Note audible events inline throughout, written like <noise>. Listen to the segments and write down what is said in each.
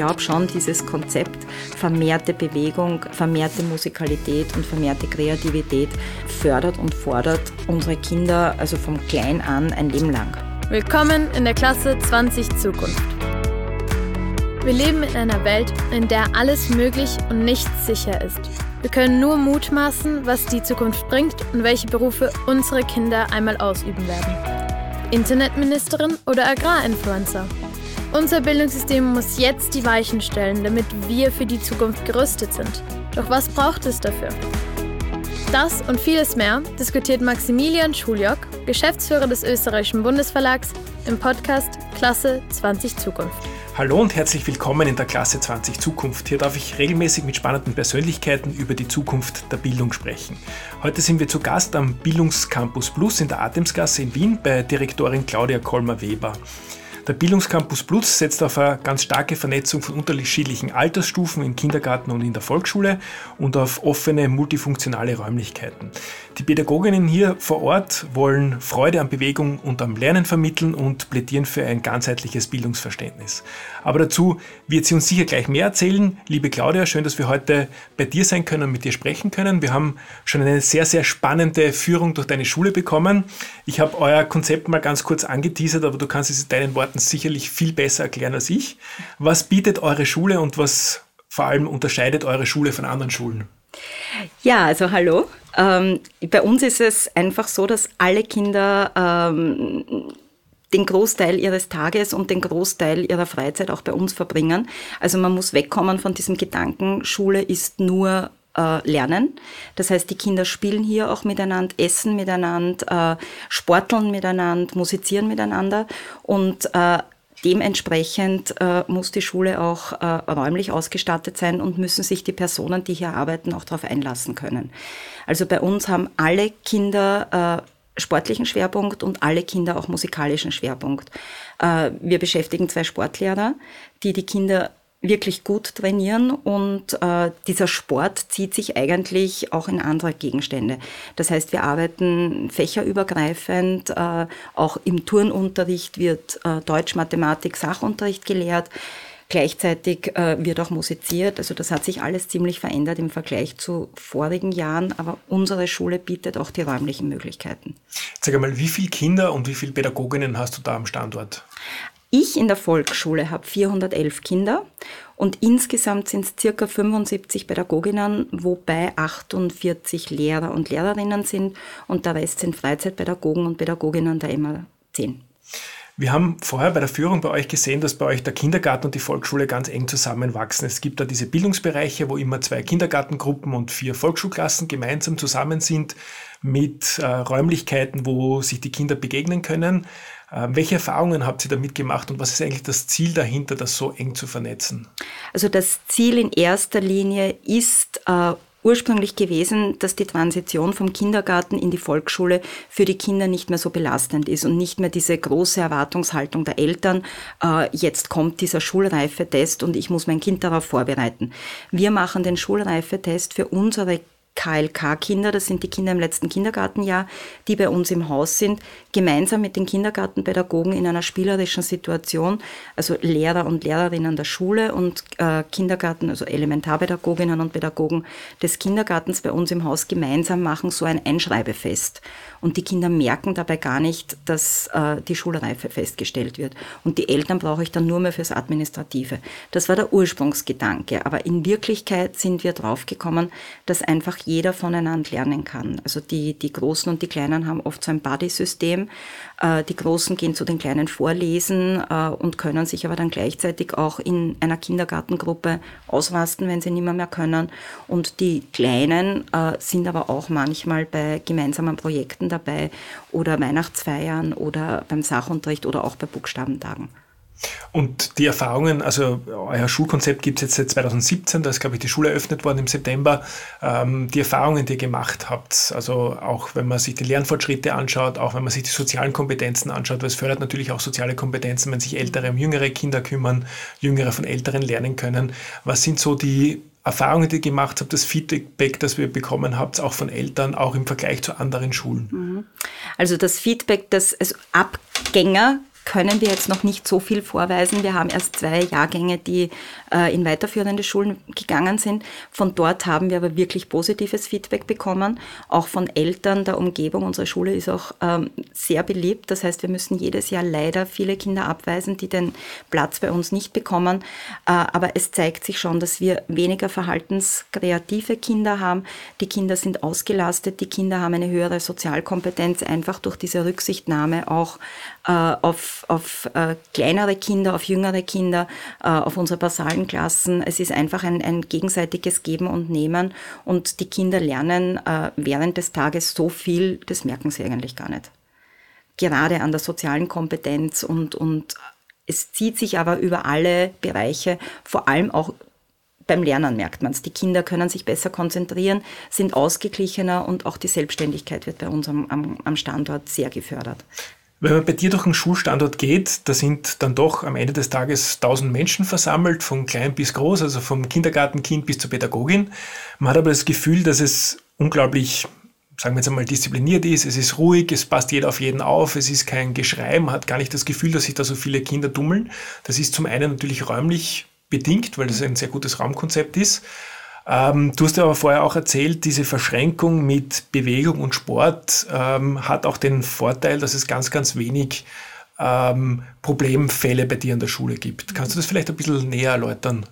glaube schon, dieses Konzept vermehrte Bewegung, vermehrte Musikalität und vermehrte Kreativität fördert und fordert unsere Kinder also vom Klein an ein Leben lang. Willkommen in der Klasse 20 Zukunft. Wir leben in einer Welt, in der alles möglich und nichts sicher ist. Wir können nur mutmaßen, was die Zukunft bringt und welche Berufe unsere Kinder einmal ausüben werden. Internetministerin oder Agrarinfluencer? Unser Bildungssystem muss jetzt die Weichen stellen, damit wir für die Zukunft gerüstet sind. Doch was braucht es dafür? Das und vieles mehr diskutiert Maximilian Schuljock, Geschäftsführer des österreichischen Bundesverlags, im Podcast Klasse 20 Zukunft. Hallo und herzlich willkommen in der Klasse 20 Zukunft. Hier darf ich regelmäßig mit spannenden Persönlichkeiten über die Zukunft der Bildung sprechen. Heute sind wir zu Gast am Bildungscampus Plus in der Atemsgasse in Wien bei Direktorin Claudia Kolmer-Weber. Der Bildungscampus Plus setzt auf eine ganz starke Vernetzung von unterschiedlichen Altersstufen im Kindergarten und in der Volksschule und auf offene multifunktionale Räumlichkeiten. Die Pädagoginnen hier vor Ort wollen Freude an Bewegung und am Lernen vermitteln und plädieren für ein ganzheitliches Bildungsverständnis. Aber dazu wird sie uns sicher gleich mehr erzählen. Liebe Claudia, schön, dass wir heute bei dir sein können und mit dir sprechen können. Wir haben schon eine sehr, sehr spannende Führung durch deine Schule bekommen. Ich habe euer Konzept mal ganz kurz angeteasert, aber du kannst es in deinen Worten sicherlich viel besser erklären als ich. Was bietet eure Schule und was vor allem unterscheidet eure Schule von anderen Schulen? Ja, also hallo. Ähm, bei uns ist es einfach so, dass alle Kinder ähm, den Großteil ihres Tages und den Großteil ihrer Freizeit auch bei uns verbringen. Also man muss wegkommen von diesem Gedanken, Schule ist nur lernen. Das heißt, die Kinder spielen hier auch miteinander, essen miteinander, äh, sporteln miteinander, musizieren miteinander und äh, Dementsprechend äh, muss die Schule auch äh, räumlich ausgestattet sein und müssen sich die Personen, die hier arbeiten, auch darauf einlassen können. Also bei uns haben alle Kinder äh, sportlichen Schwerpunkt und alle Kinder auch musikalischen Schwerpunkt. Äh, wir beschäftigen zwei Sportlehrer, die die Kinder wirklich gut trainieren und äh, dieser Sport zieht sich eigentlich auch in andere Gegenstände. Das heißt, wir arbeiten fächerübergreifend, äh, auch im Turnunterricht wird äh, Deutsch, Mathematik, Sachunterricht gelehrt. Gleichzeitig äh, wird auch musiziert. Also das hat sich alles ziemlich verändert im Vergleich zu vorigen Jahren. Aber unsere Schule bietet auch die räumlichen Möglichkeiten. Sag einmal, wie viele Kinder und wie viele Pädagoginnen hast du da am Standort? Ich in der Volksschule habe 411 Kinder und insgesamt sind es circa 75 Pädagoginnen, wobei 48 Lehrer und Lehrerinnen sind und der Rest sind Freizeitpädagogen und Pädagoginnen der immer 10. Wir haben vorher bei der Führung bei euch gesehen, dass bei euch der Kindergarten und die Volksschule ganz eng zusammenwachsen. Es gibt da diese Bildungsbereiche, wo immer zwei Kindergartengruppen und vier Volksschulklassen gemeinsam zusammen sind mit äh, Räumlichkeiten, wo sich die Kinder begegnen können. Ähm, welche Erfahrungen habt ihr damit gemacht und was ist eigentlich das Ziel dahinter, das so eng zu vernetzen? Also das Ziel in erster Linie ist äh, ursprünglich gewesen, dass die Transition vom Kindergarten in die Volksschule für die Kinder nicht mehr so belastend ist und nicht mehr diese große Erwartungshaltung der Eltern, äh, jetzt kommt dieser Schulreifetest und ich muss mein Kind darauf vorbereiten. Wir machen den Schulreifetest für unsere KLK-Kinder, das sind die Kinder im letzten Kindergartenjahr, die bei uns im Haus sind, gemeinsam mit den Kindergartenpädagogen in einer spielerischen Situation, also Lehrer und Lehrerinnen der Schule und äh, Kindergarten, also Elementarpädagoginnen und Pädagogen des Kindergartens bei uns im Haus gemeinsam machen so ein Einschreibefest. Und die Kinder merken dabei gar nicht, dass äh, die Schulreife festgestellt wird. Und die Eltern brauche ich dann nur mehr fürs Administrative. Das war der Ursprungsgedanke. Aber in Wirklichkeit sind wir draufgekommen, dass einfach jeder voneinander lernen kann. Also die, die Großen und die Kleinen haben oft so ein Buddy-System. Äh, die Großen gehen zu den Kleinen vorlesen äh, und können sich aber dann gleichzeitig auch in einer Kindergartengruppe ausrasten, wenn sie nicht mehr, mehr können. Und die Kleinen äh, sind aber auch manchmal bei gemeinsamen Projekten dabei oder Weihnachtsfeiern oder beim Sachunterricht oder auch bei Buchstabentagen. Und die Erfahrungen, also euer Schulkonzept gibt es jetzt seit 2017, da ist, glaube ich, die Schule eröffnet worden im September. Ähm, die Erfahrungen, die ihr gemacht habt, also auch wenn man sich die Lernfortschritte anschaut, auch wenn man sich die sozialen Kompetenzen anschaut, weil es fördert natürlich auch soziale Kompetenzen, wenn sich Ältere um jüngere Kinder kümmern, Jüngere von Älteren lernen können. Was sind so die Erfahrungen, die ihr gemacht habt, das Feedback, das wir bekommen habt, auch von Eltern, auch im Vergleich zu anderen Schulen? Mhm. Also das Feedback, das also Abgänger können wir jetzt noch nicht so viel vorweisen. Wir haben erst zwei Jahrgänge, die in weiterführende Schulen gegangen sind. Von dort haben wir aber wirklich positives Feedback bekommen, auch von Eltern der Umgebung. Unsere Schule ist auch ähm, sehr beliebt. Das heißt, wir müssen jedes Jahr leider viele Kinder abweisen, die den Platz bei uns nicht bekommen. Äh, aber es zeigt sich schon, dass wir weniger verhaltenskreative Kinder haben. Die Kinder sind ausgelastet, die Kinder haben eine höhere Sozialkompetenz, einfach durch diese Rücksichtnahme auch äh, auf auf, äh, kleinere Kinder, auf jüngere Kinder, äh, auf unsere basalen Klassen. Es ist einfach ein, ein gegenseitiges Geben und Nehmen und die Kinder lernen äh, während des Tages so viel, das merken sie eigentlich gar nicht. Gerade an der sozialen Kompetenz und, und es zieht sich aber über alle Bereiche, vor allem auch beim Lernen merkt man es. Die Kinder können sich besser konzentrieren, sind ausgeglichener und auch die Selbstständigkeit wird bei uns am, am Standort sehr gefördert. Wenn man bei dir durch einen Schulstandort geht, da sind dann doch am Ende des Tages tausend Menschen versammelt, von klein bis groß, also vom Kindergartenkind bis zur Pädagogin. Man hat aber das Gefühl, dass es unglaublich, sagen wir jetzt einmal, diszipliniert ist, es ist ruhig, es passt jeder auf jeden auf, es ist kein Geschrei, man hat gar nicht das Gefühl, dass sich da so viele Kinder tummeln. Das ist zum einen natürlich räumlich bedingt, weil das ein sehr gutes Raumkonzept ist. Ähm, du hast ja aber vorher auch erzählt, diese Verschränkung mit Bewegung und Sport ähm, hat auch den Vorteil, dass es ganz, ganz wenig ähm, Problemfälle bei dir an der Schule gibt. Kannst du das vielleicht ein bisschen näher erläutern?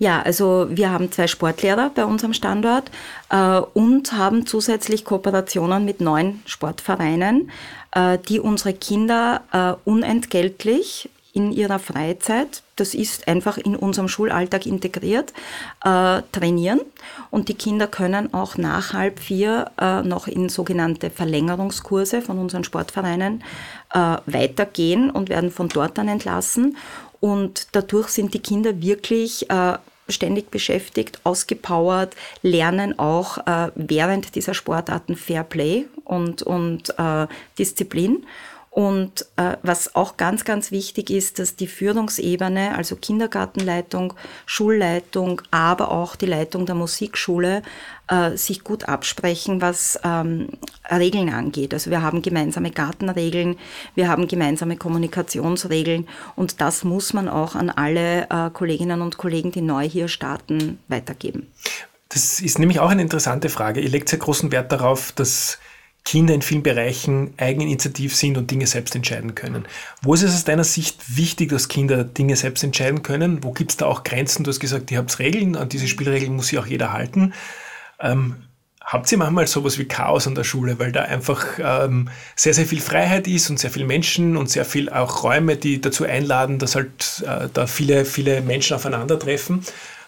Ja, also wir haben zwei Sportlehrer bei unserem Standort äh, und haben zusätzlich Kooperationen mit neun Sportvereinen, äh, die unsere Kinder äh, unentgeltlich in ihrer Freizeit, das ist einfach in unserem Schulalltag integriert, äh, trainieren. Und die Kinder können auch nach halb vier äh, noch in sogenannte Verlängerungskurse von unseren Sportvereinen äh, weitergehen und werden von dort dann entlassen. Und dadurch sind die Kinder wirklich äh, ständig beschäftigt, ausgepowert, lernen auch äh, während dieser Sportarten Fair Play und, und äh, Disziplin. Und äh, was auch ganz, ganz wichtig ist, dass die Führungsebene, also Kindergartenleitung, Schulleitung, aber auch die Leitung der Musikschule, äh, sich gut absprechen, was ähm, Regeln angeht. Also wir haben gemeinsame Gartenregeln, wir haben gemeinsame Kommunikationsregeln und das muss man auch an alle äh, Kolleginnen und Kollegen, die neu hier starten, weitergeben. Das ist nämlich auch eine interessante Frage. Ihr legt sehr großen Wert darauf, dass Kinder in vielen Bereichen eigeninitiativ sind und Dinge selbst entscheiden können. Wo ist es aus deiner Sicht wichtig, dass Kinder Dinge selbst entscheiden können? Wo gibt es da auch Grenzen? Du hast gesagt, ihr habt Regeln, an diese Spielregeln muss sich auch jeder halten. Ähm, habt ihr manchmal sowas wie Chaos an der Schule, weil da einfach ähm, sehr, sehr viel Freiheit ist und sehr viele Menschen und sehr viel auch Räume, die dazu einladen, dass halt äh, da viele, viele Menschen aufeinandertreffen.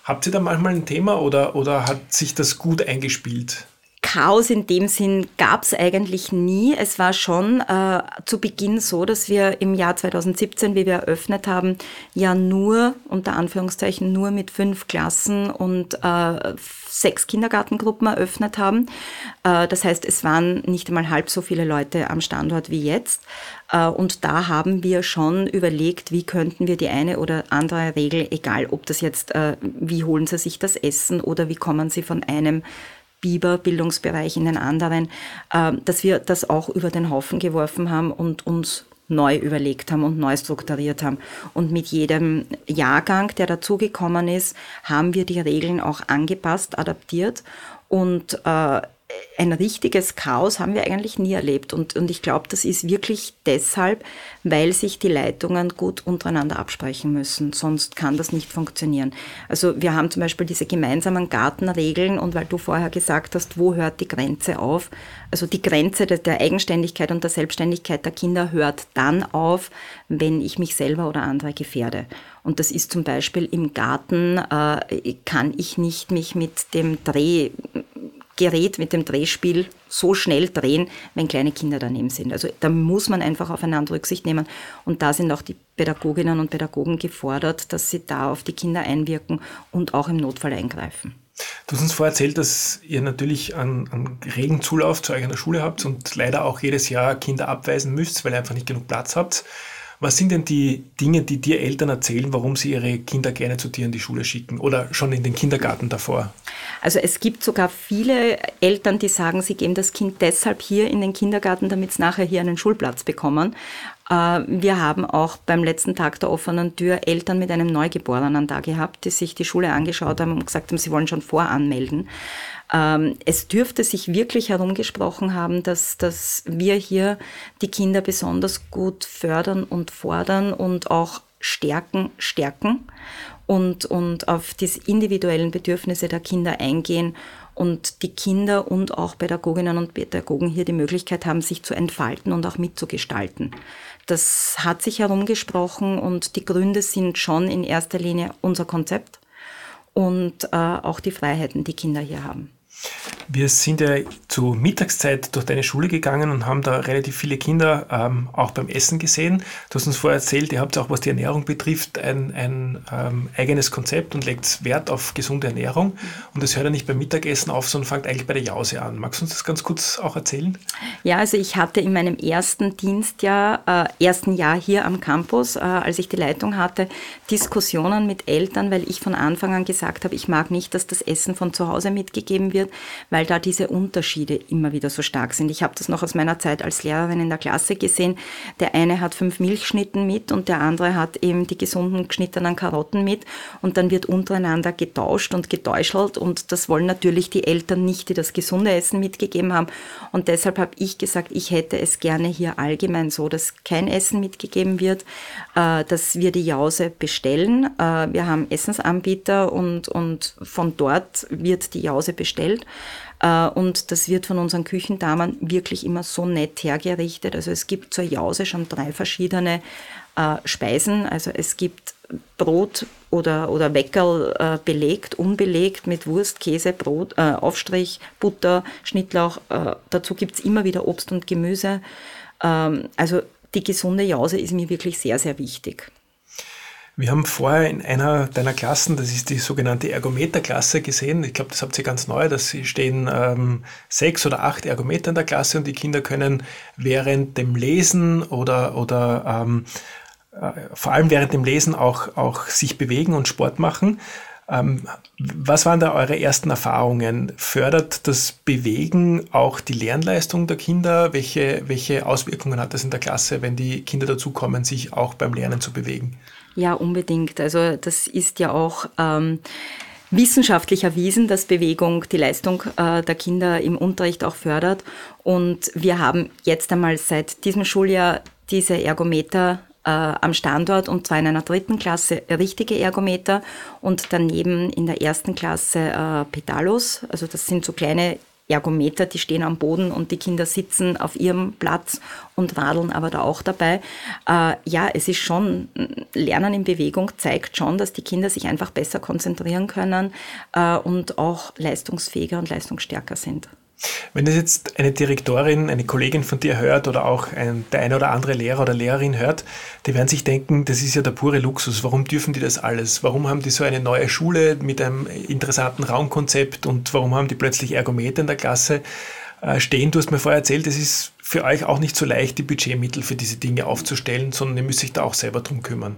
Habt ihr da manchmal ein Thema oder, oder hat sich das gut eingespielt? Chaos in dem Sinn gab es eigentlich nie. Es war schon äh, zu Beginn so, dass wir im Jahr 2017, wie wir eröffnet haben, ja nur, unter Anführungszeichen, nur mit fünf Klassen und äh, sechs Kindergartengruppen eröffnet haben. Äh, das heißt, es waren nicht einmal halb so viele Leute am Standort wie jetzt. Äh, und da haben wir schon überlegt, wie könnten wir die eine oder andere Regel, egal ob das jetzt, äh, wie holen sie sich das Essen oder wie kommen sie von einem Biber-Bildungsbereich in den anderen, ähm, dass wir das auch über den Haufen geworfen haben und uns neu überlegt haben und neu strukturiert haben. Und mit jedem Jahrgang, der dazugekommen ist, haben wir die Regeln auch angepasst, adaptiert und äh, ein richtiges Chaos haben wir eigentlich nie erlebt. Und, und ich glaube, das ist wirklich deshalb, weil sich die Leitungen gut untereinander absprechen müssen. Sonst kann das nicht funktionieren. Also wir haben zum Beispiel diese gemeinsamen Gartenregeln und weil du vorher gesagt hast, wo hört die Grenze auf? Also die Grenze der Eigenständigkeit und der Selbstständigkeit der Kinder hört dann auf, wenn ich mich selber oder andere gefährde. Und das ist zum Beispiel im Garten, äh, kann ich nicht mich mit dem Dreh Gerät mit dem Drehspiel so schnell drehen, wenn kleine Kinder daneben sind. Also da muss man einfach aufeinander Rücksicht nehmen. Und da sind auch die Pädagoginnen und Pädagogen gefordert, dass sie da auf die Kinder einwirken und auch im Notfall eingreifen. Du hast uns vorher erzählt, dass ihr natürlich einen, einen regen Zulauf zu euch Schule habt und leider auch jedes Jahr Kinder abweisen müsst, weil ihr einfach nicht genug Platz habt. Was sind denn die Dinge, die dir Eltern erzählen, warum sie ihre Kinder gerne zu dir in die Schule schicken oder schon in den Kindergarten davor? Also es gibt sogar viele Eltern, die sagen, sie geben das Kind deshalb hier in den Kindergarten, damit es nachher hier einen Schulplatz bekommen. Äh, wir haben auch beim letzten Tag der offenen Tür Eltern mit einem Neugeborenen da gehabt, die sich die Schule angeschaut haben und gesagt haben, sie wollen schon voranmelden. Ähm, es dürfte sich wirklich herumgesprochen haben, dass, dass wir hier die Kinder besonders gut fördern und fordern und auch stärken, stärken und, und auf die individuellen Bedürfnisse der Kinder eingehen und die Kinder und auch Pädagoginnen und Pädagogen hier die Möglichkeit haben, sich zu entfalten und auch mitzugestalten. Das hat sich herumgesprochen und die Gründe sind schon in erster Linie unser Konzept und äh, auch die Freiheiten, die Kinder hier haben. Wir sind ja zur Mittagszeit durch deine Schule gegangen und haben da relativ viele Kinder ähm, auch beim Essen gesehen. Du hast uns vorher erzählt, ihr habt auch, was die Ernährung betrifft, ein, ein ähm, eigenes Konzept und legt Wert auf gesunde Ernährung. Und das hört ja nicht beim Mittagessen auf, sondern fängt eigentlich bei der Jause an. Magst du uns das ganz kurz auch erzählen? Ja, also ich hatte in meinem ersten Dienstjahr, äh, ersten Jahr hier am Campus, äh, als ich die Leitung hatte, Diskussionen mit Eltern, weil ich von Anfang an gesagt habe, ich mag nicht, dass das Essen von zu Hause mitgegeben wird weil da diese Unterschiede immer wieder so stark sind. Ich habe das noch aus meiner Zeit als Lehrerin in der Klasse gesehen. Der eine hat fünf Milchschnitten mit und der andere hat eben die gesunden geschnittenen Karotten mit und dann wird untereinander getauscht und getäuschelt und das wollen natürlich die Eltern nicht, die das gesunde Essen mitgegeben haben und deshalb habe ich gesagt, ich hätte es gerne hier allgemein so, dass kein Essen mitgegeben wird, äh, dass wir die Jause bestellen. Äh, wir haben Essensanbieter und, und von dort wird die Jause bestellt äh, und das wird von unseren Küchendamen wirklich immer so nett hergerichtet. Also es gibt zur Jause schon drei verschiedene äh, Speisen. Also es gibt Brot oder, oder Weckerl äh, belegt, unbelegt mit Wurst, Käse, Brot, äh, Aufstrich, Butter, Schnittlauch. Äh, dazu gibt es immer wieder Obst und Gemüse. Ähm, also die gesunde Jause ist mir wirklich sehr, sehr wichtig. Wir haben vorher in einer deiner Klassen, das ist die sogenannte Ergometerklasse gesehen. Ich glaube, das habt ihr ganz neu. sie stehen ähm, sechs oder acht Ergometer in der Klasse und die Kinder können während dem Lesen oder, oder ähm, äh, vor allem während dem Lesen auch, auch sich bewegen und Sport machen. Ähm, was waren da eure ersten Erfahrungen? Fördert das Bewegen auch die Lernleistung der Kinder? Welche, welche Auswirkungen hat das in der Klasse, wenn die Kinder dazukommen, sich auch beim Lernen zu bewegen? Ja, unbedingt. Also das ist ja auch ähm, wissenschaftlich erwiesen, dass Bewegung die Leistung äh, der Kinder im Unterricht auch fördert. Und wir haben jetzt einmal seit diesem Schuljahr diese Ergometer äh, am Standort und zwar in einer dritten Klasse richtige Ergometer und daneben in der ersten Klasse äh, Pedalos. Also das sind so kleine Ergometer, die stehen am Boden und die Kinder sitzen auf ihrem Platz und radeln aber da auch dabei. Äh, ja, es ist schon, Lernen in Bewegung zeigt schon, dass die Kinder sich einfach besser konzentrieren können äh, und auch leistungsfähiger und leistungsstärker sind. Wenn das jetzt eine Direktorin, eine Kollegin von dir hört oder auch ein, der eine oder andere Lehrer oder Lehrerin hört, die werden sich denken, das ist ja der pure Luxus. Warum dürfen die das alles? Warum haben die so eine neue Schule mit einem interessanten Raumkonzept und warum haben die plötzlich Ergometer in der Klasse äh, stehen? Du hast mir vorher erzählt, es ist für euch auch nicht so leicht, die Budgetmittel für diese Dinge aufzustellen, sondern ihr müsst euch da auch selber drum kümmern.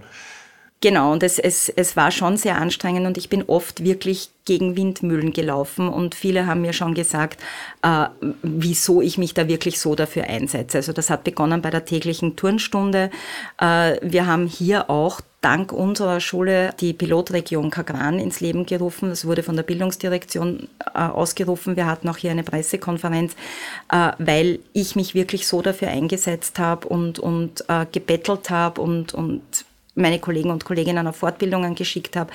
Genau, und es, es, es war schon sehr anstrengend und ich bin oft wirklich gegen Windmühlen gelaufen und viele haben mir schon gesagt, äh, wieso ich mich da wirklich so dafür einsetze. Also das hat begonnen bei der täglichen Turnstunde. Äh, wir haben hier auch dank unserer Schule die Pilotregion Kagran ins Leben gerufen. Das wurde von der Bildungsdirektion äh, ausgerufen. Wir hatten auch hier eine Pressekonferenz, äh, weil ich mich wirklich so dafür eingesetzt habe und, und äh, gebettelt habe und, und meine Kollegen und Kolleginnen auf Fortbildungen geschickt habe,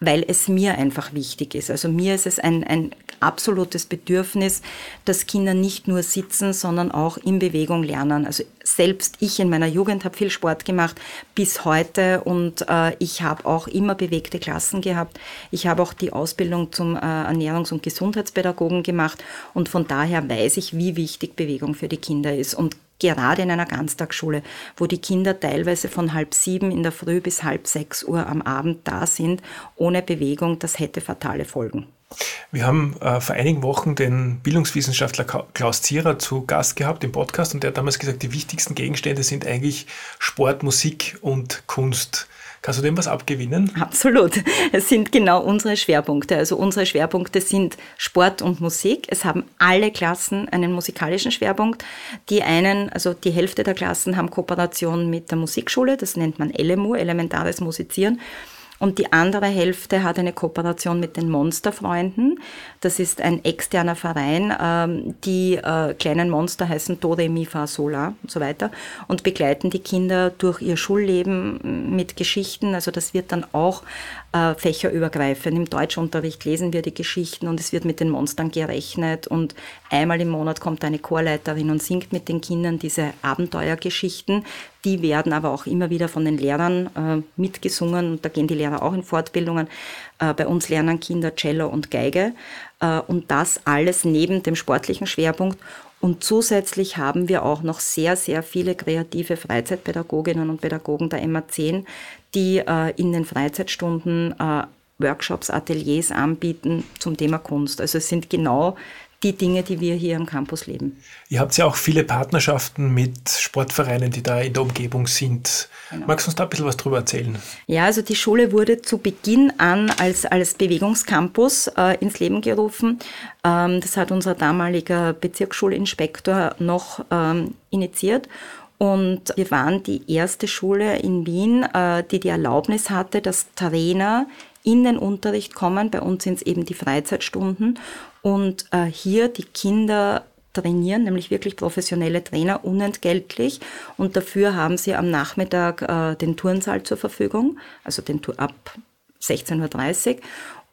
weil es mir einfach wichtig ist. Also mir ist es ein, ein absolutes Bedürfnis, dass Kinder nicht nur sitzen, sondern auch in Bewegung lernen. Also selbst ich in meiner Jugend habe viel Sport gemacht bis heute und äh, ich habe auch immer bewegte Klassen gehabt. Ich habe auch die Ausbildung zum äh, Ernährungs- und Gesundheitspädagogen gemacht und von daher weiß ich, wie wichtig Bewegung für die Kinder ist. Und gerade in einer Ganztagsschule, wo die Kinder teilweise von halb sieben in der Früh bis halb sechs Uhr am Abend da sind, ohne Bewegung, das hätte fatale Folgen. Wir haben äh, vor einigen Wochen den Bildungswissenschaftler Klaus Zierer zu Gast gehabt im Podcast und der hat damals gesagt, die wichtigsten Gegenstände sind eigentlich Sport, Musik und Kunst. Kannst du dem was abgewinnen? Absolut. Es sind genau unsere Schwerpunkte. Also unsere Schwerpunkte sind Sport und Musik. Es haben alle Klassen einen musikalischen Schwerpunkt. Die einen, also die Hälfte der Klassen haben Kooperation mit der Musikschule. Das nennt man LMU, elementares Musizieren. Und die andere Hälfte hat eine Kooperation mit den Monsterfreunden. Das ist ein externer Verein. Ähm, die äh, kleinen Monster heißen Dore, Mi, Fa, Sola und so weiter und begleiten die Kinder durch ihr Schulleben mit Geschichten. Also das wird dann auch äh, fächerübergreifend. Im Deutschunterricht lesen wir die Geschichten und es wird mit den Monstern gerechnet und einmal im Monat kommt eine Chorleiterin und singt mit den Kindern diese Abenteuergeschichten. Die werden aber auch immer wieder von den Lehrern äh, mitgesungen und da gehen die Lehrer auch in Fortbildungen. Äh, bei uns lernen Kinder Cello und Geige äh, und das alles neben dem sportlichen Schwerpunkt. Und zusätzlich haben wir auch noch sehr, sehr viele kreative Freizeitpädagoginnen und Pädagogen der MA10, die äh, in den Freizeitstunden Workshops, Ateliers anbieten zum Thema Kunst. Also es sind genau die Dinge, die wir hier am Campus leben. Ihr habt ja auch viele Partnerschaften mit Sportvereinen, die da in der Umgebung sind. Genau. Magst du uns da ein bisschen was drüber erzählen? Ja, also die Schule wurde zu Beginn an als, als Bewegungscampus äh, ins Leben gerufen. Ähm, das hat unser damaliger Bezirksschulinspektor noch ähm, initiiert. Und wir waren die erste Schule in Wien, äh, die die Erlaubnis hatte, dass Trainer in den Unterricht kommen. Bei uns sind es eben die Freizeitstunden und äh, hier die Kinder trainieren, nämlich wirklich professionelle Trainer, unentgeltlich. Und dafür haben sie am Nachmittag äh, den Turnsaal zur Verfügung, also den ab 16.30 Uhr.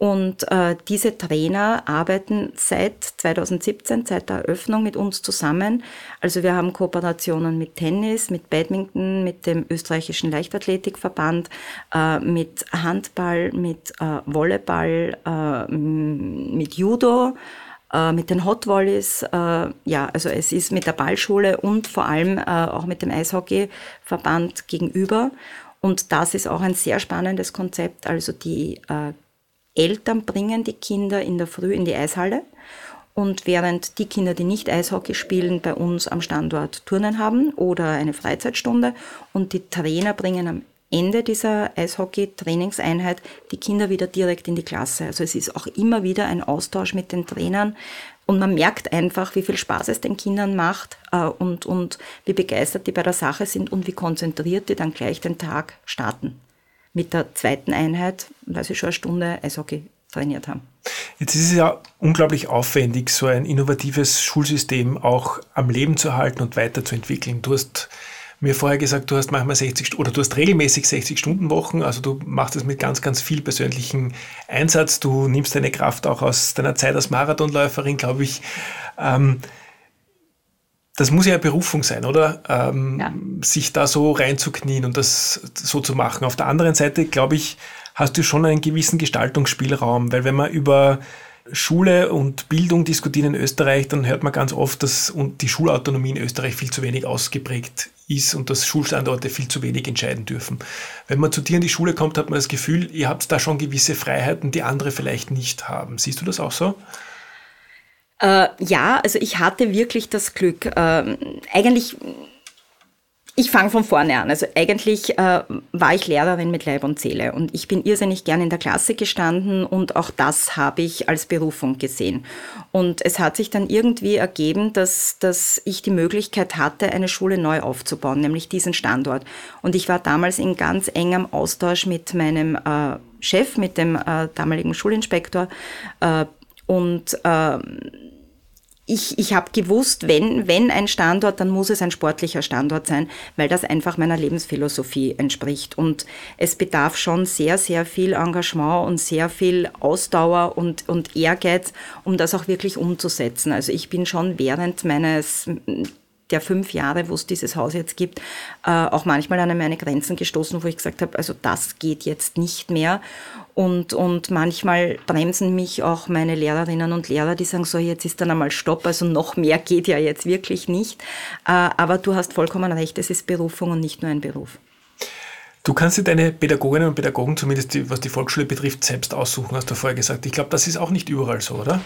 Und äh, diese Trainer arbeiten seit 2017, seit der Eröffnung mit uns zusammen. Also wir haben Kooperationen mit Tennis, mit Badminton, mit dem österreichischen Leichtathletikverband, äh, mit Handball, mit äh, Volleyball, äh, mit Judo äh, mit den Hot Volleys, äh, ja, also es ist mit der Ballschule und vor allem auch mit dem Eishockeyverband gegenüber. Und das ist auch ein sehr spannendes Konzept. Also die äh, Eltern bringen die Kinder in der Früh in die Eishalle und während die Kinder, die nicht Eishockey spielen, bei uns am Standort Turnen haben oder eine Freizeitstunde und die Trainer bringen am Ende dieser Eishockey-Trainingseinheit die Kinder wieder direkt in die Klasse. Also es ist auch immer wieder ein Austausch mit den Trainern und man merkt einfach, wie viel Spaß es den Kindern macht äh, und, und wie begeistert die bei der Sache sind und wie konzentriert die dann gleich den Tag starten mit der zweiten Einheit, weil sie schon eine Stunde Eishockey trainiert haben. Jetzt ist es ja unglaublich aufwendig, so ein innovatives Schulsystem auch am Leben zu halten und weiterzuentwickeln. Du hast mir vorher gesagt, du hast manchmal 60 oder du hast regelmäßig 60 Stunden Wochen, also du machst es mit ganz, ganz viel persönlichen Einsatz. Du nimmst deine Kraft auch aus deiner Zeit als Marathonläuferin, glaube ich. Ähm, das muss ja eine Berufung sein, oder? Ähm, ja. Sich da so reinzuknien und das so zu machen. Auf der anderen Seite, glaube ich, hast du schon einen gewissen Gestaltungsspielraum, weil wenn man über Schule und Bildung diskutieren in Österreich, dann hört man ganz oft, dass die Schulautonomie in Österreich viel zu wenig ausgeprägt ist und dass Schulstandorte viel zu wenig entscheiden dürfen. Wenn man zu dir in die Schule kommt, hat man das Gefühl, ihr habt da schon gewisse Freiheiten, die andere vielleicht nicht haben. Siehst du das auch so? Äh, ja, also ich hatte wirklich das Glück. Äh, eigentlich, ich fange von vorne an. Also eigentlich äh, war ich Lehrerin mit Leib und Seele und ich bin irrsinnig gern in der Klasse gestanden und auch das habe ich als Berufung gesehen. Und es hat sich dann irgendwie ergeben, dass, dass ich die Möglichkeit hatte, eine Schule neu aufzubauen, nämlich diesen Standort. Und ich war damals in ganz engem Austausch mit meinem äh, Chef, mit dem äh, damaligen Schulinspektor äh, und ähm, ich, ich habe gewusst, wenn, wenn ein Standort, dann muss es ein sportlicher Standort sein, weil das einfach meiner Lebensphilosophie entspricht. Und es bedarf schon sehr, sehr viel Engagement und sehr viel Ausdauer und, und Ehrgeiz, um das auch wirklich umzusetzen. Also ich bin schon während meines der fünf Jahre, wo es dieses Haus jetzt gibt, äh, auch manchmal an meine Grenzen gestoßen, wo ich gesagt habe, also das geht jetzt nicht mehr. Und, und manchmal bremsen mich auch meine Lehrerinnen und Lehrer, die sagen, so jetzt ist dann einmal Stopp, also noch mehr geht ja jetzt wirklich nicht. Äh, aber du hast vollkommen recht, es ist Berufung und nicht nur ein Beruf. Du kannst dir deine Pädagoginnen und Pädagogen, zumindest die, was die Volksschule betrifft, selbst aussuchen, hast du vorher gesagt. Ich glaube, das ist auch nicht überall so, oder?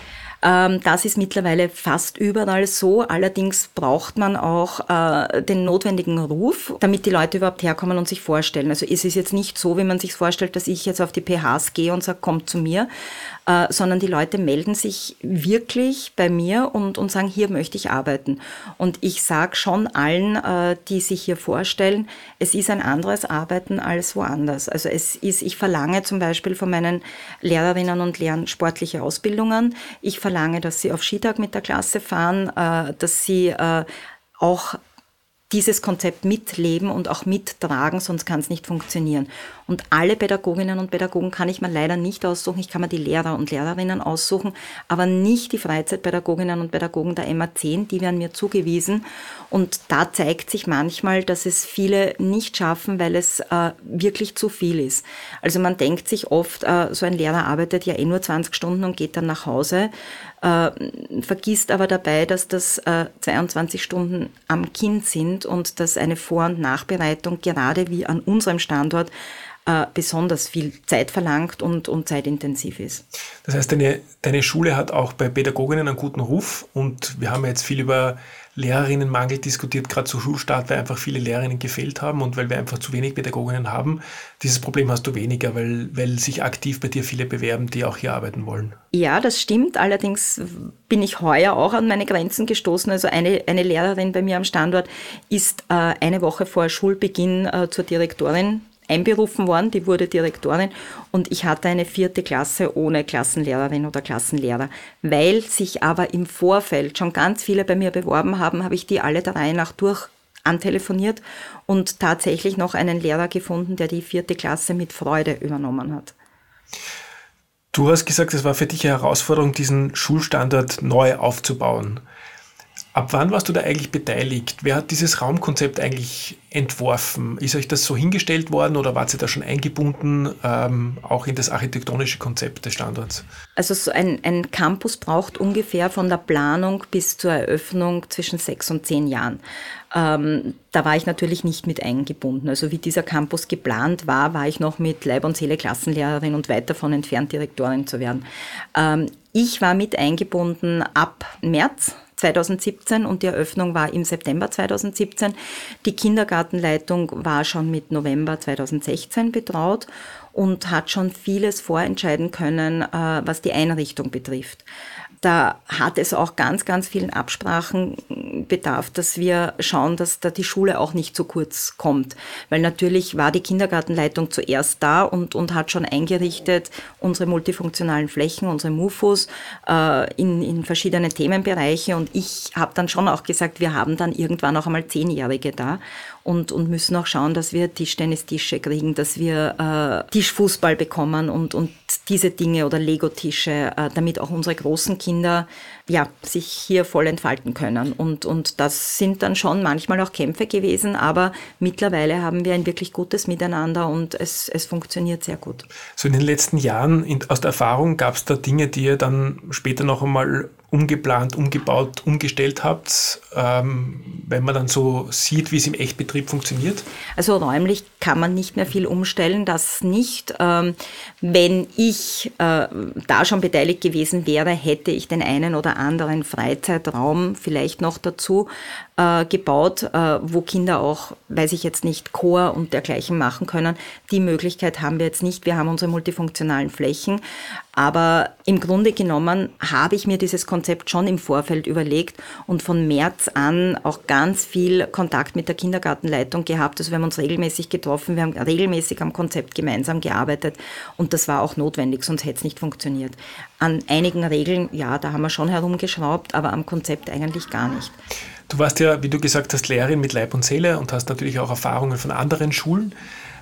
Ähm, das ist mittlerweile fast überall so. Allerdings braucht man auch äh, den notwendigen Ruf, damit die Leute überhaupt herkommen und sich vorstellen. Also es ist jetzt nicht so, wie man sich vorstellt, dass ich jetzt auf die PHs gehe und sage, kommt zu mir, äh, sondern die Leute melden sich wirklich bei mir und, und sagen, hier möchte ich arbeiten. Und ich sage schon allen, äh, die sich hier vorstellen, es ist ein anderes Arbeiten als woanders. Also es ist, ich verlange zum Beispiel von meinen Lehrerinnen und Lehrern sportliche Ausbildungen. Ich verlange, dass sie auf Skitag mit der Klasse fahren, äh, dass sie äh, auch dieses Konzept mitleben und auch mittragen, sonst kann es nicht funktionieren. Und alle Pädagoginnen und Pädagogen kann ich mir leider nicht aussuchen. Ich kann mir die Lehrer und Lehrerinnen aussuchen, aber nicht die Freizeitpädagoginnen und Pädagogen der MA10, die werden mir zugewiesen. Und da zeigt sich manchmal, dass es viele nicht schaffen, weil es äh, wirklich zu viel ist. Also man denkt sich oft, äh, so ein Lehrer arbeitet ja eh nur 20 Stunden und geht dann nach Hause äh, vergisst aber dabei, dass das äh, 22 Stunden am Kind sind und dass eine Vor- und Nachbereitung gerade wie an unserem Standort äh, besonders viel Zeit verlangt und, und zeitintensiv ist. Das heißt, deine, deine Schule hat auch bei Pädagoginnen einen guten Ruf und wir haben jetzt viel über Lehrerinnenmangel diskutiert, gerade zu Schulstart, weil einfach viele Lehrerinnen gefehlt haben und weil wir einfach zu wenig Pädagoginnen haben. Dieses Problem hast du weniger, weil, weil sich aktiv bei dir viele bewerben, die auch hier arbeiten wollen. Ja, das stimmt. Allerdings bin ich heuer auch an meine Grenzen gestoßen. Also eine, eine Lehrerin bei mir am Standort ist äh, eine Woche vor Schulbeginn äh, zur Direktorin einberufen worden, die wurde Direktorin und ich hatte eine vierte Klasse ohne Klassenlehrerin oder Klassenlehrer. Weil sich aber im Vorfeld schon ganz viele bei mir beworben haben, habe ich die alle der Reihe nach durch antelefoniert und tatsächlich noch einen Lehrer gefunden, der die vierte Klasse mit Freude übernommen hat. Du hast gesagt, es war für dich eine Herausforderung, diesen Schulstandard neu aufzubauen. Ab wann warst du da eigentlich beteiligt? Wer hat dieses Raumkonzept eigentlich entworfen? Ist euch das so hingestellt worden oder wart ihr da schon eingebunden, ähm, auch in das architektonische Konzept des Standorts? Also so ein, ein Campus braucht ungefähr von der Planung bis zur Eröffnung zwischen sechs und zehn Jahren. Ähm, da war ich natürlich nicht mit eingebunden. Also wie dieser Campus geplant war, war ich noch mit Leib und Seele Klassenlehrerin und weit davon entfernt, Direktorin zu werden. Ähm, ich war mit eingebunden ab März 2017 und die Eröffnung war im September 2017. Die Kindergartenleitung war schon mit November 2016 betraut und hat schon vieles vorentscheiden können, äh, was die Einrichtung betrifft da hat es auch ganz, ganz vielen Absprachen bedarf, dass wir schauen, dass da die Schule auch nicht zu kurz kommt. Weil natürlich war die Kindergartenleitung zuerst da und, und hat schon eingerichtet unsere multifunktionalen Flächen, unsere MUFOs äh, in, in verschiedene Themenbereiche. Und ich habe dann schon auch gesagt, wir haben dann irgendwann auch einmal Zehnjährige da und, und müssen auch schauen, dass wir Tischtennistische kriegen, dass wir äh, Tischfußball bekommen und, und diese Dinge oder Lego-Tische, äh, damit auch unsere großen Kinder ja, sich hier voll entfalten können. Und, und das sind dann schon manchmal auch Kämpfe gewesen, aber mittlerweile haben wir ein wirklich gutes Miteinander und es, es funktioniert sehr gut. So in den letzten Jahren in, aus der Erfahrung gab es da Dinge, die ihr dann später noch einmal umgeplant, umgebaut, umgestellt habt, ähm, wenn man dann so sieht, wie es im Echtbetrieb funktioniert? Also räumlich kann man nicht mehr viel umstellen, das nicht. Ähm, wenn ich äh, da schon beteiligt gewesen wäre, hätte ich den einen oder anderen Freizeitraum vielleicht noch dazu äh, gebaut, äh, wo Kinder auch, weiß ich jetzt nicht, Chor und dergleichen machen können. Die Möglichkeit haben wir jetzt nicht. Wir haben unsere multifunktionalen Flächen. Aber im Grunde genommen habe ich mir dieses Konzept schon im Vorfeld überlegt und von März an auch ganz viel Kontakt mit der Kindergartenleitung gehabt. Also wir haben uns regelmäßig getroffen, wir haben regelmäßig am Konzept gemeinsam gearbeitet und das war auch notwendig, sonst hätte es nicht funktioniert. An einigen Regeln, ja, da haben wir schon herumgeschraubt, aber am Konzept eigentlich gar nicht. Du warst ja, wie du gesagt hast, Lehrerin mit Leib und Seele und hast natürlich auch Erfahrungen von anderen Schulen.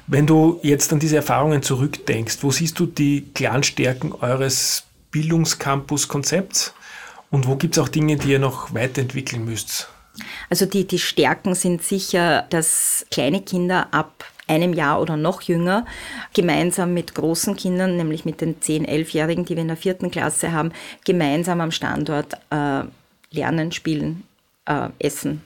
Wenn du jetzt an diese Erfahrungen zurückdenkst, wo siehst du die klaren Stärken eures Bildungscampus-Konzepts und wo gibt es auch Dinge, die ihr noch weiterentwickeln müsst? Also die, die Stärken sind sicher, dass kleine Kinder ab einem Jahr oder noch jünger, gemeinsam mit großen Kindern, nämlich mit den 10-, 11-Jährigen, die wir in der vierten Klasse haben, gemeinsam am Standort äh, lernen, spielen, äh, essen,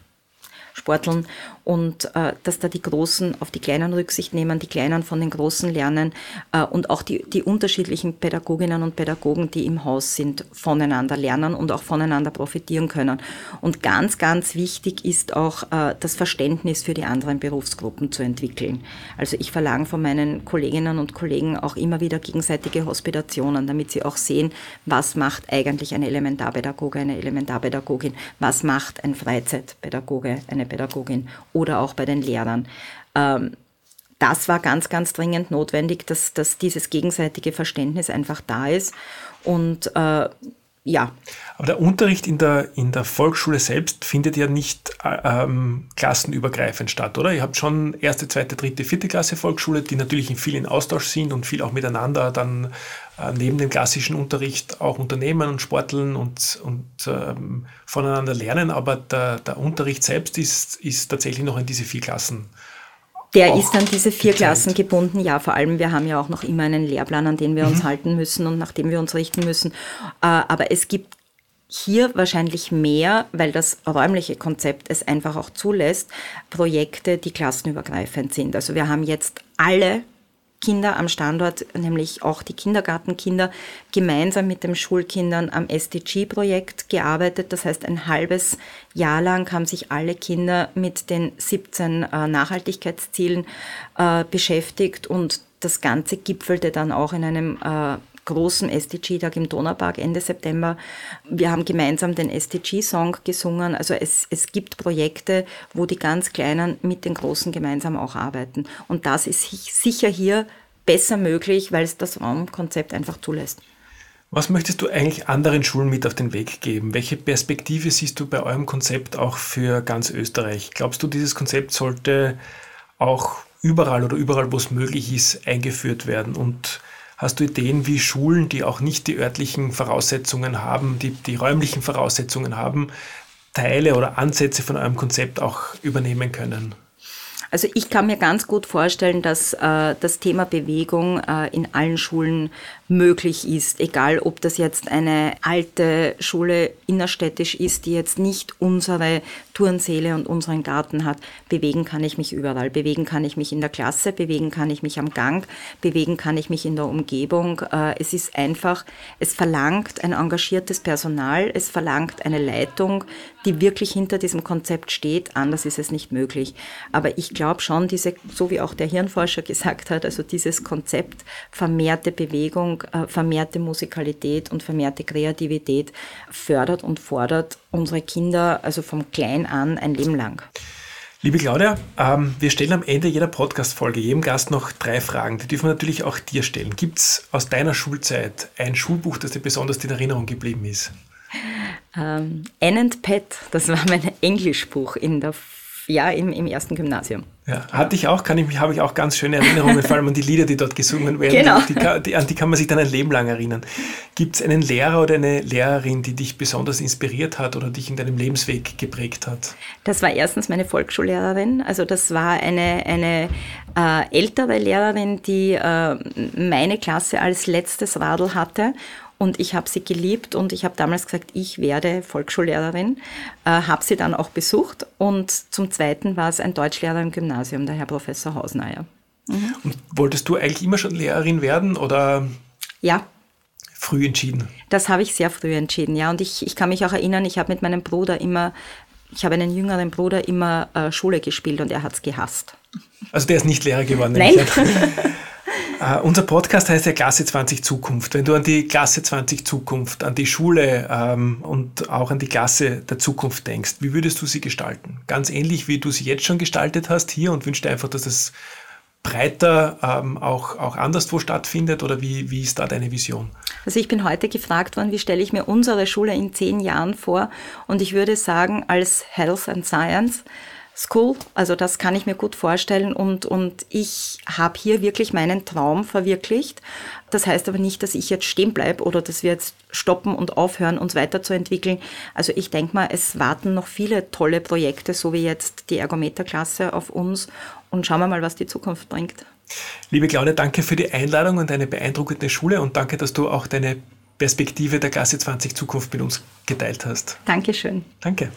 sporteln und äh, dass da die Großen auf die Kleinen Rücksicht nehmen, die Kleinen von den Großen lernen äh, und auch die, die unterschiedlichen Pädagoginnen und Pädagogen, die im Haus sind, voneinander lernen und auch voneinander profitieren können. Und ganz, ganz wichtig ist auch äh, das Verständnis für die anderen Berufsgruppen zu entwickeln. Also ich verlange von meinen Kolleginnen und Kollegen auch immer wieder gegenseitige Hospitationen, damit sie auch sehen, was macht eigentlich ein Elementarpädagoge, eine Elementarpädagogin, was macht ein Freizeitpädagoge, eine Pädagogin oder auch bei den Lehrern. Ähm, das war ganz, ganz dringend notwendig, dass, dass dieses gegenseitige Verständnis einfach da ist. Und äh, ja. Aber der Unterricht in der, in der Volksschule selbst findet ja nicht äh, ähm, klassenübergreifend statt, oder? Ihr habt schon erste, zweite, dritte, vierte Klasse Volksschule, die natürlich viel in Austausch sind und viel auch miteinander dann äh, neben dem klassischen Unterricht auch unternehmen und sporteln und, und ähm, voneinander lernen. Aber der, der Unterricht selbst ist, ist tatsächlich noch in diese vier Klassen der ist an diese vier Klassen gebunden. Ja, vor allem, wir haben ja auch noch immer einen Lehrplan, an den wir mhm. uns halten müssen und nach dem wir uns richten müssen. Äh, aber es gibt hier wahrscheinlich mehr, weil das räumliche Konzept es einfach auch zulässt, Projekte, die klassenübergreifend sind. Also wir haben jetzt alle Kinder am Standort, nämlich auch die Kindergartenkinder, gemeinsam mit den Schulkindern am SDG-Projekt gearbeitet. Das heißt, ein halbes Jahr lang haben sich alle Kinder mit den 17 äh, Nachhaltigkeitszielen äh, beschäftigt und das Ganze gipfelte dann auch in einem äh, großen SDG-Tag im Donaupark Ende September. Wir haben gemeinsam den SDG-Song gesungen. Also es, es gibt Projekte, wo die ganz Kleinen mit den Großen gemeinsam auch arbeiten. Und das ist sicher hier besser möglich, weil es das Raumkonzept einfach zulässt. Was möchtest du eigentlich anderen Schulen mit auf den Weg geben? Welche Perspektive siehst du bei eurem Konzept auch für ganz Österreich? Glaubst du, dieses Konzept sollte auch überall oder überall, wo es möglich ist, eingeführt werden? Und Hast du Ideen, wie Schulen, die auch nicht die örtlichen Voraussetzungen haben, die die räumlichen Voraussetzungen haben, Teile oder Ansätze von eurem Konzept auch übernehmen können? Also ich kann mir ganz gut vorstellen, dass äh, das Thema Bewegung äh, in allen Schulen möglich ist, egal ob das jetzt eine alte Schule innerstädtisch ist, die jetzt nicht unsere Turnsäle und unseren Garten hat. Bewegen kann ich mich überall. Bewegen kann ich mich in der Klasse, bewegen kann ich mich am Gang, bewegen kann ich mich in der Umgebung. Äh, es ist einfach, es verlangt ein engagiertes Personal, es verlangt eine Leitung, die wirklich hinter diesem Konzept steht. Anders ist es nicht möglich. Aber ich glaube schon, diese, so wie auch der Hirnforscher <laughs> gesagt hat, also dieses Konzept vermehrte Bewegung, äh, vermehrte Musikalität und vermehrte Kreativität fördert und fordert unsere Kinder, also vom Klein an, ein Leben lang. Liebe Claudia, ähm, wir stellen am Ende jeder Podcast-Folge jedem Gast noch drei Fragen. Die dürfen wir natürlich auch dir stellen. Gibt es aus deiner Schulzeit ein Schulbuch, das dir besonders in Erinnerung geblieben ist? Ähm, Ann and Pat, das war mein Englischbuch in der ja, im, im ersten Gymnasium. Ja, hatte ich auch, kann ich mich, habe ich auch ganz schöne Erinnerungen, vor allem an die Lieder, die dort gesungen werden. Genau. Die, die, an die kann man sich dann ein Leben lang erinnern. Gibt es einen Lehrer oder eine Lehrerin, die dich besonders inspiriert hat oder dich in deinem Lebensweg geprägt hat? Das war erstens meine Volksschullehrerin. Also das war eine, eine äh, ältere Lehrerin, die äh, meine Klasse als letztes Radl hatte und ich habe sie geliebt und ich habe damals gesagt, ich werde Volksschullehrerin, äh, habe sie dann auch besucht und zum Zweiten war es ein Deutschlehrer im Gymnasium, der Herr Professor Hausneier. Mhm. Und wolltest du eigentlich immer schon Lehrerin werden oder? Ja. Früh entschieden? Das habe ich sehr früh entschieden, ja. Und ich, ich kann mich auch erinnern, ich habe mit meinem Bruder immer, ich habe einen jüngeren Bruder immer äh, Schule gespielt und er hat es gehasst. Also der ist nicht Lehrer geworden? Nein. <laughs> Uh, unser Podcast heißt ja Klasse 20 Zukunft. Wenn du an die Klasse 20 Zukunft, an die Schule ähm, und auch an die Klasse der Zukunft denkst, wie würdest du sie gestalten? Ganz ähnlich, wie du sie jetzt schon gestaltet hast hier und wünschst dir einfach, dass es breiter ähm, auch, auch anderswo stattfindet oder wie, wie ist da deine Vision? Also ich bin heute gefragt worden, wie stelle ich mir unsere Schule in zehn Jahren vor und ich würde sagen, als Health and Science School. Also das kann ich mir gut vorstellen und, und ich habe hier wirklich meinen Traum verwirklicht. Das heißt aber nicht, dass ich jetzt stehen bleibe oder dass wir jetzt stoppen und aufhören, uns weiterzuentwickeln. Also ich denke mal, es warten noch viele tolle Projekte, so wie jetzt die Ergometerklasse auf uns und schauen wir mal, was die Zukunft bringt. Liebe Claudia, danke für die Einladung und eine beeindruckende Schule und danke, dass du auch deine Perspektive der Klasse 20 Zukunft mit uns geteilt hast. Dankeschön. Danke.